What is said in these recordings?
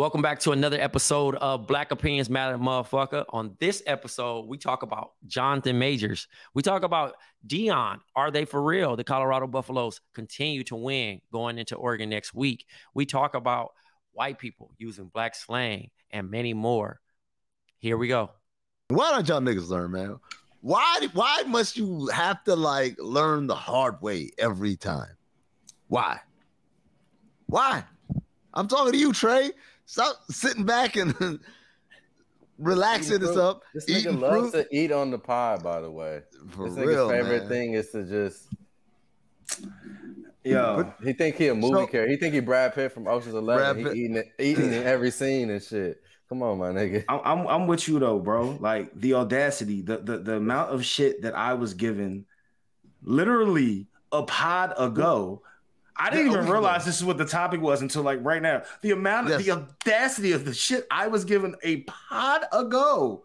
Welcome back to another episode of Black Opinions Matter, motherfucker. On this episode, we talk about Jonathan Majors. We talk about Deion. Are they for real? The Colorado Buffaloes continue to win going into Oregon next week. We talk about white people using black slang and many more. Here we go. Why don't y'all niggas learn, man? Why why must you have to like learn the hard way every time? Why? Why? I'm talking to you, Tray. Stop sitting back and relaxing Eating us fruit. up. This nigga eating loves fruit. to eat on the pie, by the way. For this nigga's real, favorite man. thing is to just Yo, he think he a movie So- character. He think he Brad Pitt from Ocean's Brad Eleven. Pitt. He eating it, eating in every scene and shit. Come on, my nigga. I'm, I'm I'm with you though, bro. Like the audacity, the the the amount of shit that I was given, literally a pod ago. I didn't Yeah, even realize know. this is what the topic was until like right now. The amount of Yes. the audacity of the shit I was given a pod ago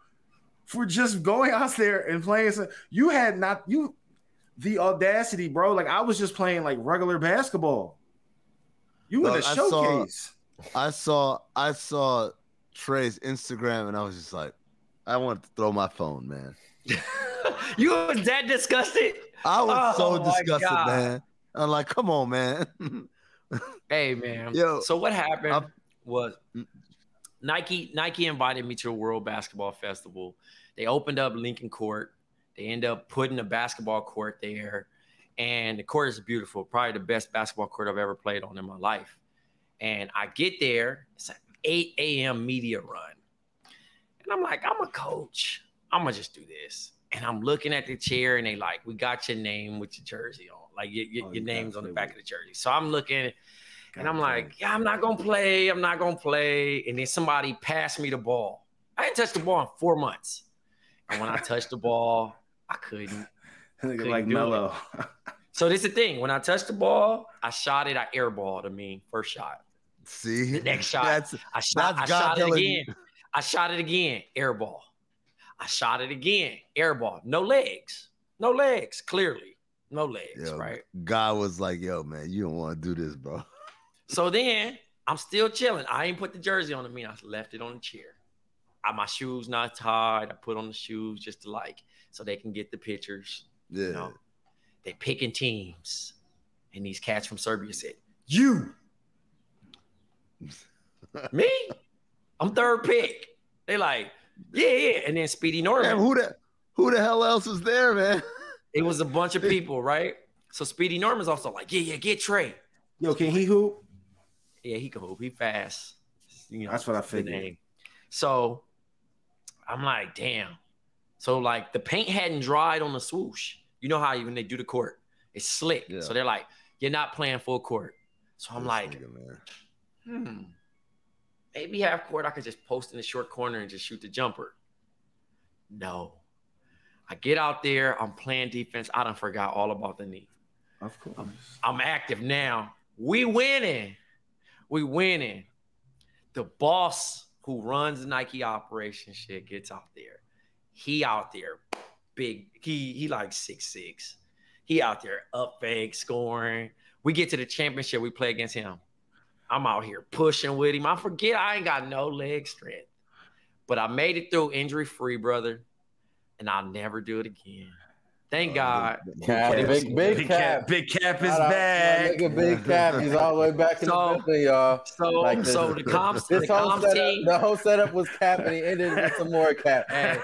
for just going out there and playing. Some, you had not you the audacity, bro. Like I was just playing like regular basketball. You in Dog, a I saw- showcase. I saw I saw Tray's Instagram and I was just like, I wanted to throw my phone, man. you was that disgusted? I was Oh so disgusted, God. man. I'm like, come on, man. Hey man. Yo, so what happened I'm- was mm. Nike Nike invited me to a World Basketball Festival. They opened up Lincoln Court. They end up putting a basketball court there. And the court is beautiful, probably the best basketball court I've ever played on in my life. And I get there, it's an 8 a.m. media run. And I'm like, I'm a coach. I'm gonna just do this. And I'm looking at the chair, and they like, we got your name with your jersey on, like your, your, Oh, your you on the back of the jersey. So I'm looking, and I'm like, yeah, I'm not gonna play. I'm not gonna play. And then somebody passed me the ball. I didn't touch the ball in four months. And when I touched the ball, I couldn't. Couldn't like mellow. So this is the thing. When I touched the ball, I shot it. I airballed. I mean, first shot. See, The next shot, That's I shot. that's I God shot it telling you. again. I shot it again. Airball. I shot it again. Airball. No legs. No legs. Clearly, no legs. Yo, Right. God was like, yo, man, you don't want to do this, bro. So then I'm still chilling. I ain't put the jersey on me. I left it on the chair. I, my shoes not tied. I put on the shoes just to like so they can get the pictures. Yeah. You know, they picking teams, and these cats from Serbia said, "You, me, I'm third pick." They like, yeah, yeah, and then Speedy Norman. Man, who the who the hell else was there, man? It was a bunch of people, right? So Speedy Norman's also like, yeah, yeah, get Tray. Yo, can he hoop? Yeah, he can hoop. He fast. You know, That's what I the figured. So I'm like, damn. So like the paint hadn't dried on the swoosh. You know how when they do the court, it's slick. Yeah. So they're like, you're not playing full court. So I'm This like, nigga, man. hmm, maybe half court I could just post in the short corner and just shoot the jumper. No. I get out there, I'm playing defense. I done forgot all about the knee. Of course. I'm active now. We winning. We winning. The boss who runs the Nike operation shit gets out there. He out there, big. He he like six six. He out there up fake scoring. We get to the championship. We play against him. I'm out here pushing with him. I forget I ain't got no leg strength, but I made it through injury free, brother, and I'll never do it again. Thank Uh, God. Cap, Cap. big, big, Big cap. cap, big cap is Shout out to my back. Nigga, big cap. He's all the way back in So- the building, y'all. So Like this. so the comps the whole comps setup, team. the whole setup was cap, and he ended with some more cap. Hey,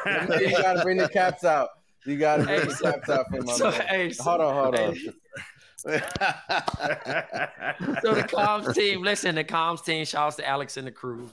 you gotta bring the caps out. You gotta bring Hey, the so- caps out for my so, hey, so- Hold on, hold on. hey, so the comms team, listen, the comms team shouts to Alex and the crew.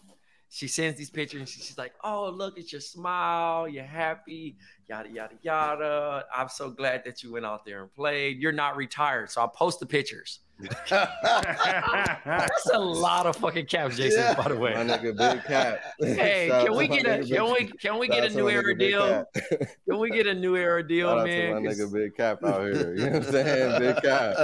She sends these pictures and she's like, Oh, look at your smile. You're happy, yada, yada, yada. I'm so glad that you went out there and played. You're not retired. So I post the pictures. That's a lot of fucking caps, Jason, Yeah. by the way. My nigga, big cap. Hey, Shout can we get a can Big- we can we get a new era deal? Can we get a new era deal, Shout out man? to my 'Cause- nigga Big Cap out here. You know what I'm saying? Big Cap.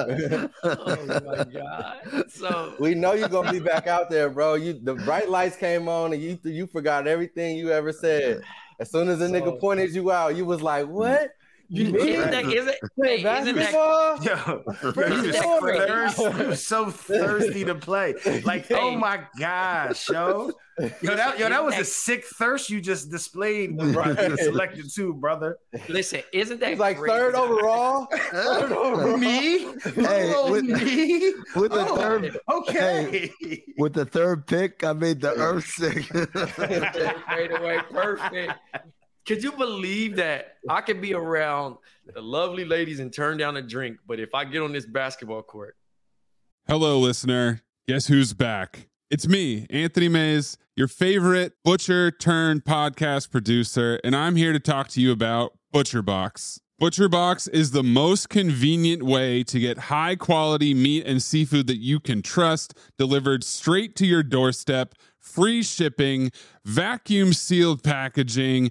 oh my god. So we know you're gonna be back out there, bro. You the bright lights came on and you you forgot everything you ever said. As soon as a So- nigga pointed you out, you was like, "What? You isn't that isn't, hey, isn't that? Yo, Bro, you you was know thirsty, you was so thirsty to play. Like, oh my gosh, yo. Yo, that, yo, that was a sick thirst you just displayed when Right. you selected two, brother. listen, isn't that He's like crazy? third overall. Third overall. Me? Hey, oh, with- me? with the Oh, third okay. with the third pick, I made the earth sick. Straight away, perfect. Could you believe that I could be around the lovely ladies and turn down a drink, but if I get on this basketball court, Hello, listener. Guess who's back? It's me, Anthony Mays, your favorite butcher turned podcast producer, and I'm here to talk to you about ButcherBox. ButcherBox is the most convenient way to get high quality meat and seafood that you can trust delivered straight to your doorstep, free shipping, vacuum sealed packaging.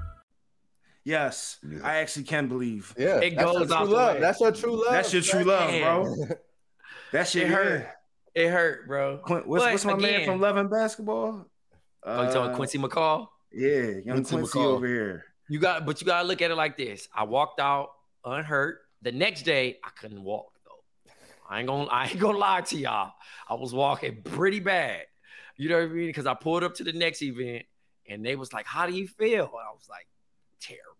Yes, Yeah. I actually can believe. Yeah, It that's goes your true off the love. That's your true love. That's your true love, bro. Man. That shit It hurt. It hurt, bro. Quin- what's, what's my man from Love and Basketball? Oh, you talking Uh, Quincy McCall? Yeah, young Quincy Quincy, McCall. over here. You got, but you gotta look at it like this. I walked out unhurt. The next day, I couldn't walk though. I ain't gonna, I ain't gonna lie to y'all. I was walking pretty bad. You know what I mean? Because I pulled up to the next event, and they was like, "How do you feel?" And I was like, "Terrible.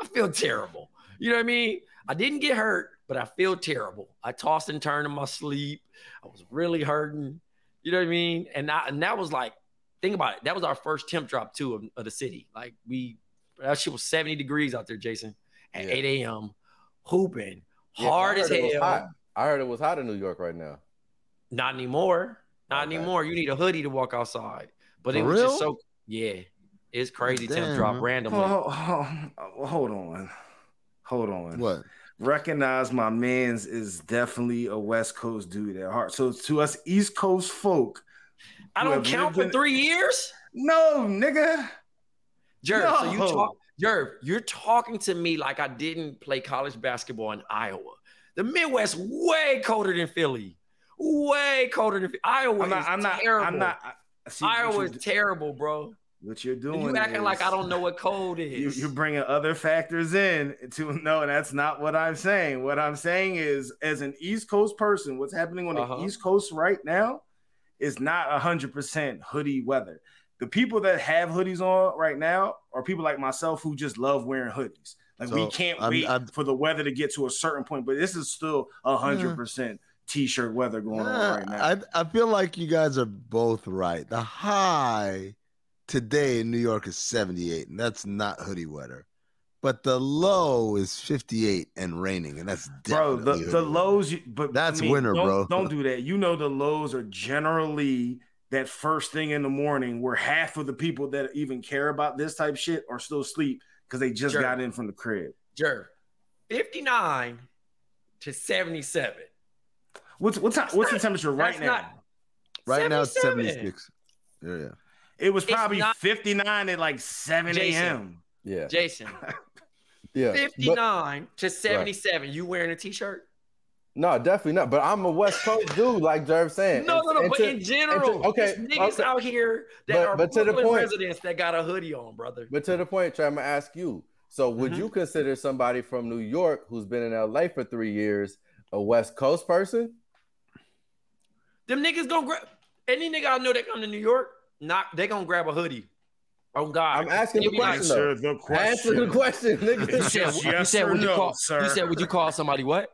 I feel terrible." You know what I mean? I didn't get hurt, but I feel terrible. I tossed and turned in my sleep. I was really hurting. You know what I mean? And I, and that was like, think about it. That was our first temp drop too of, of the city. Like we, that shit was 70 degrees out there, Jason, at Yeah. 8 a.m. hooping Yeah, hard as it hell. I heard it was hot in New York right now. Not anymore. Not Okay. anymore. You need a hoodie to walk outside. But it For was just so yeah. It's crazy temp Damn, drop man. randomly. Hold, hold, hold on, hold on. What? Recognize my man's is definitely a West Coast dude at heart. So to us East Coast folk, I don't count for in- three years. no nigga. Jerv, so you talk Jerv, you're talking to me like I didn't play college basketball in Iowa. The Midwest way colder than Philly. Way colder than Philly. Iowa I'm not. is I'm not. terrible. I'm not. I- See, Iowa is terrible, bro. What you're doing? You acting like I don't know what code is. you're bringing other factors in to no, that's not what I'm saying. What I'm saying is, as an East Coast person, what's happening on Uh-huh. the East Coast right now is not hundred percent hoodie weather. The people that have hoodies on right now are people like myself who just love wearing hoodies. Like we can't I'm- wait I'm- for the weather to get to a certain point, but this is still hundred percent t-shirt weather going on right now. I I feel like you guys are both right. The high today in New York is 78, and that's not hoodie weather. But the low is 58 and raining, and that's bro the, the lows you, but That's I mean, winter, don't, bro. don't do that you know the lows are generally that first thing in the morning where half of the people that even care about this type of shit are still asleep because they just Sure. got in from the crib Jerv, 59 to 77. what's what's what's the temperature right That's now not- Right now it's 76. Yeah, yeah. It was probably not- 59 at like 7 a.m Yeah, Jason, yeah. But- 59 to 77. You wearing a t-shirt? no, definitely not. But I'm a West Coast dude, like Jerv saying. No, no, no. and But to- in general, okay, niggas okay. out here that But- are but to the Brooklyn point- residents that got a hoodie on, brother. But to the point, Tray, I'm gonna ask you. So, would Mhm. you consider somebody from New York who's been in LA for three years a West Coast person? Them niggas gonna grab any nigga I know that come to New York, not they gonna grab a hoodie. Oh God. I'm asking They the be like, question. though. answer the Answer the question question, You nigga. said, Yes, you said or would you call sir? you said would you call somebody what?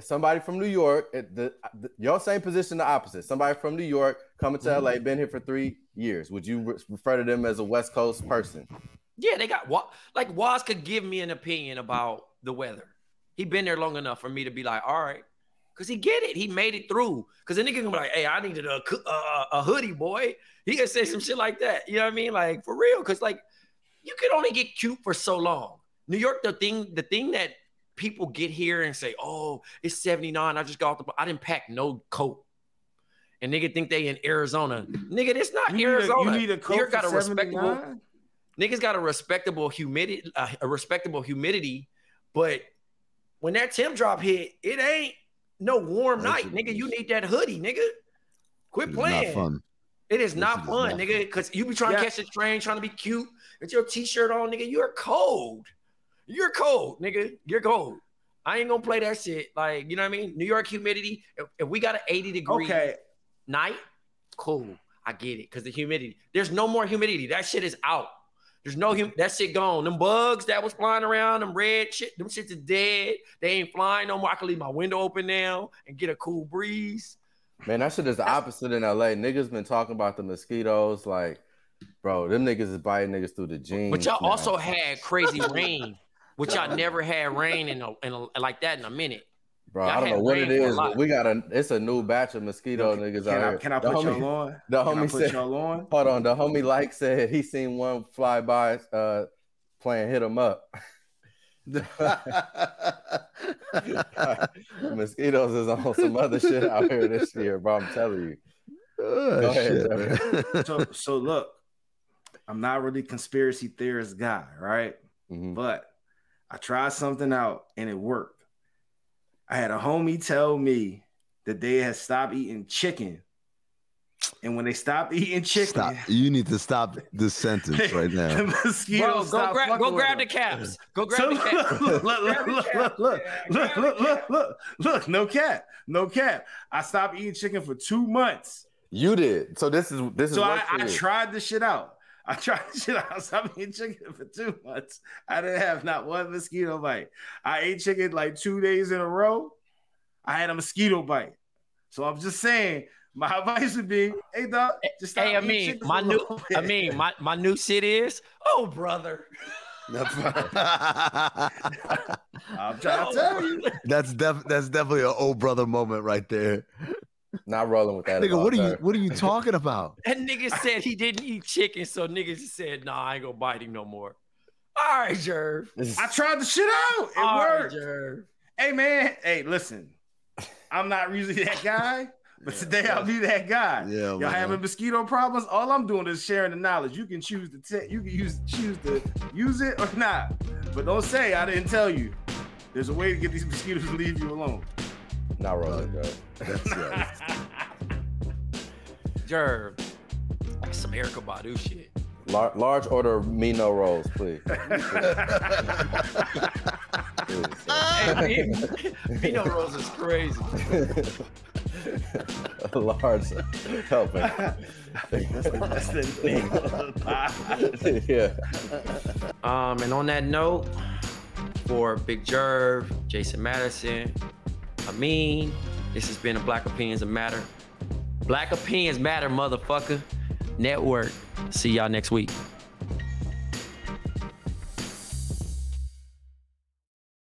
somebody from New York, the, the your same position, the opposite. Somebody from New York coming to Mm-hmm. LA, been here for three years. Would you re- refer to them as a West Coast person? Yeah, they got what like Waz could give me an opinion about the weather. He been there long enough for me to be like, all right, because he get it. He made it through. Because the nigga can be like, hey, I needed a uh, a hoodie, boy. He can say some shit like that. You know what I mean? Like for real. Because like you could only get cute for so long. New York, the thing, the thing that people get here and say, oh, it's 79. I just got off the I didn't pack no coat. And nigga think they in Arizona. Nigga, it's not you need, a, Arizona. you need a New York got a for respectable 79? niggas got a respectable humidity, uh, a respectable humidity, but when that temp drop hit, it ain't no warm That's night, what it nigga. You need that hoodie, nigga. Quit It's playing. not fun. It is This not is fun, not nigga. Because you be trying Yeah. to catch the train, trying to be cute with your t-shirt on, nigga. You're cold. You're cold, nigga. You're cold. I ain't gonna play that shit. Like, you know what I mean? New York humidity. If, if we got an 80 degree okay night, cool. I get it. Cause the humidity. There's no more humidity. That shit is out. There's no hum- that shit gone. Them bugs that was flying around, them red shit, them shits is dead. They ain't flying no more. I can leave my window open now and get a cool breeze. Man, that shit is the opposite in LA. Niggas been talking about the mosquitoes, like, bro, them niggas is biting niggas through the jeans. But y'all now. also had crazy rain, which y'all never had rain in a, in a like that in a minute. Bro, y'all I don't know what it rain for a is. lot. but We got a, it's a new batch of mosquito niggas can out I, here. can I The put homie- y'all on The can I homie put said, y'all on hold on, the homie like said he seen one fly by, uh, playing hit him up. Mosquitoes is on some other shit out here this year, bro. I'm telling you. Oh, Go ahead, shit, so so look, I'm not really conspiracy theorist guy, right? Mhm. But I tried something out and it worked. I had a homie tell me that they had stopped eating chicken. And when they stopped eating chicken, Stop. You need to stop this sentence right the now. mosquitoes Bro, go stopped grab, go grab the caps. Go grab So the look, caps. look, look, look, look, cap. look, Yeah, look, look, look, look, look, no cap, no cap. I stopped eating chicken for two months. You did. So this is this is So I, I tried the shit out. I tried the shit out. I stopped eating chicken for two months. I didn't have not one mosquito bite. I ate chicken like two days in a row. I had a mosquito bite. So I'm just saying, my advice would be, hey dog, just stop Hey, I mean, chicken my new, little I mean, my, my new shit is, oh brother. I'm trying to tell you. that's def- that's definitely an old brother moment right there. Not rolling with that. Nigga, what are you what are you talking about? That nigga said he didn't eat chicken, so niggas just said, nah, I ain't gonna bite him no more. All right, Jerv. I tried the shit out. It All right, worked. Jerv. Hey man, hey, listen. I'm not usually that guy, but today I'll be that guy. Yeah, Y'all man. having mosquito problems? All I'm doing is sharing the knowledge. You can choose to te- you can use choose to use it or not. But don't say I didn't tell you. There's a way to get these mosquitoes to leave you alone. Not rolling, Joe. That's right. Jerv. That's some Erykah Badu shit. Lar- large order of me no rolls, please. Please, sir. Hey, Vino Rose is crazy. A large helping. That's the thing. yeah. Um, and on that note, for Big Jerv, Jason Madison, Amin, this has been a Black Opinions Matter. Black Opinions Matter, motherfucker. Network. See y'all next week.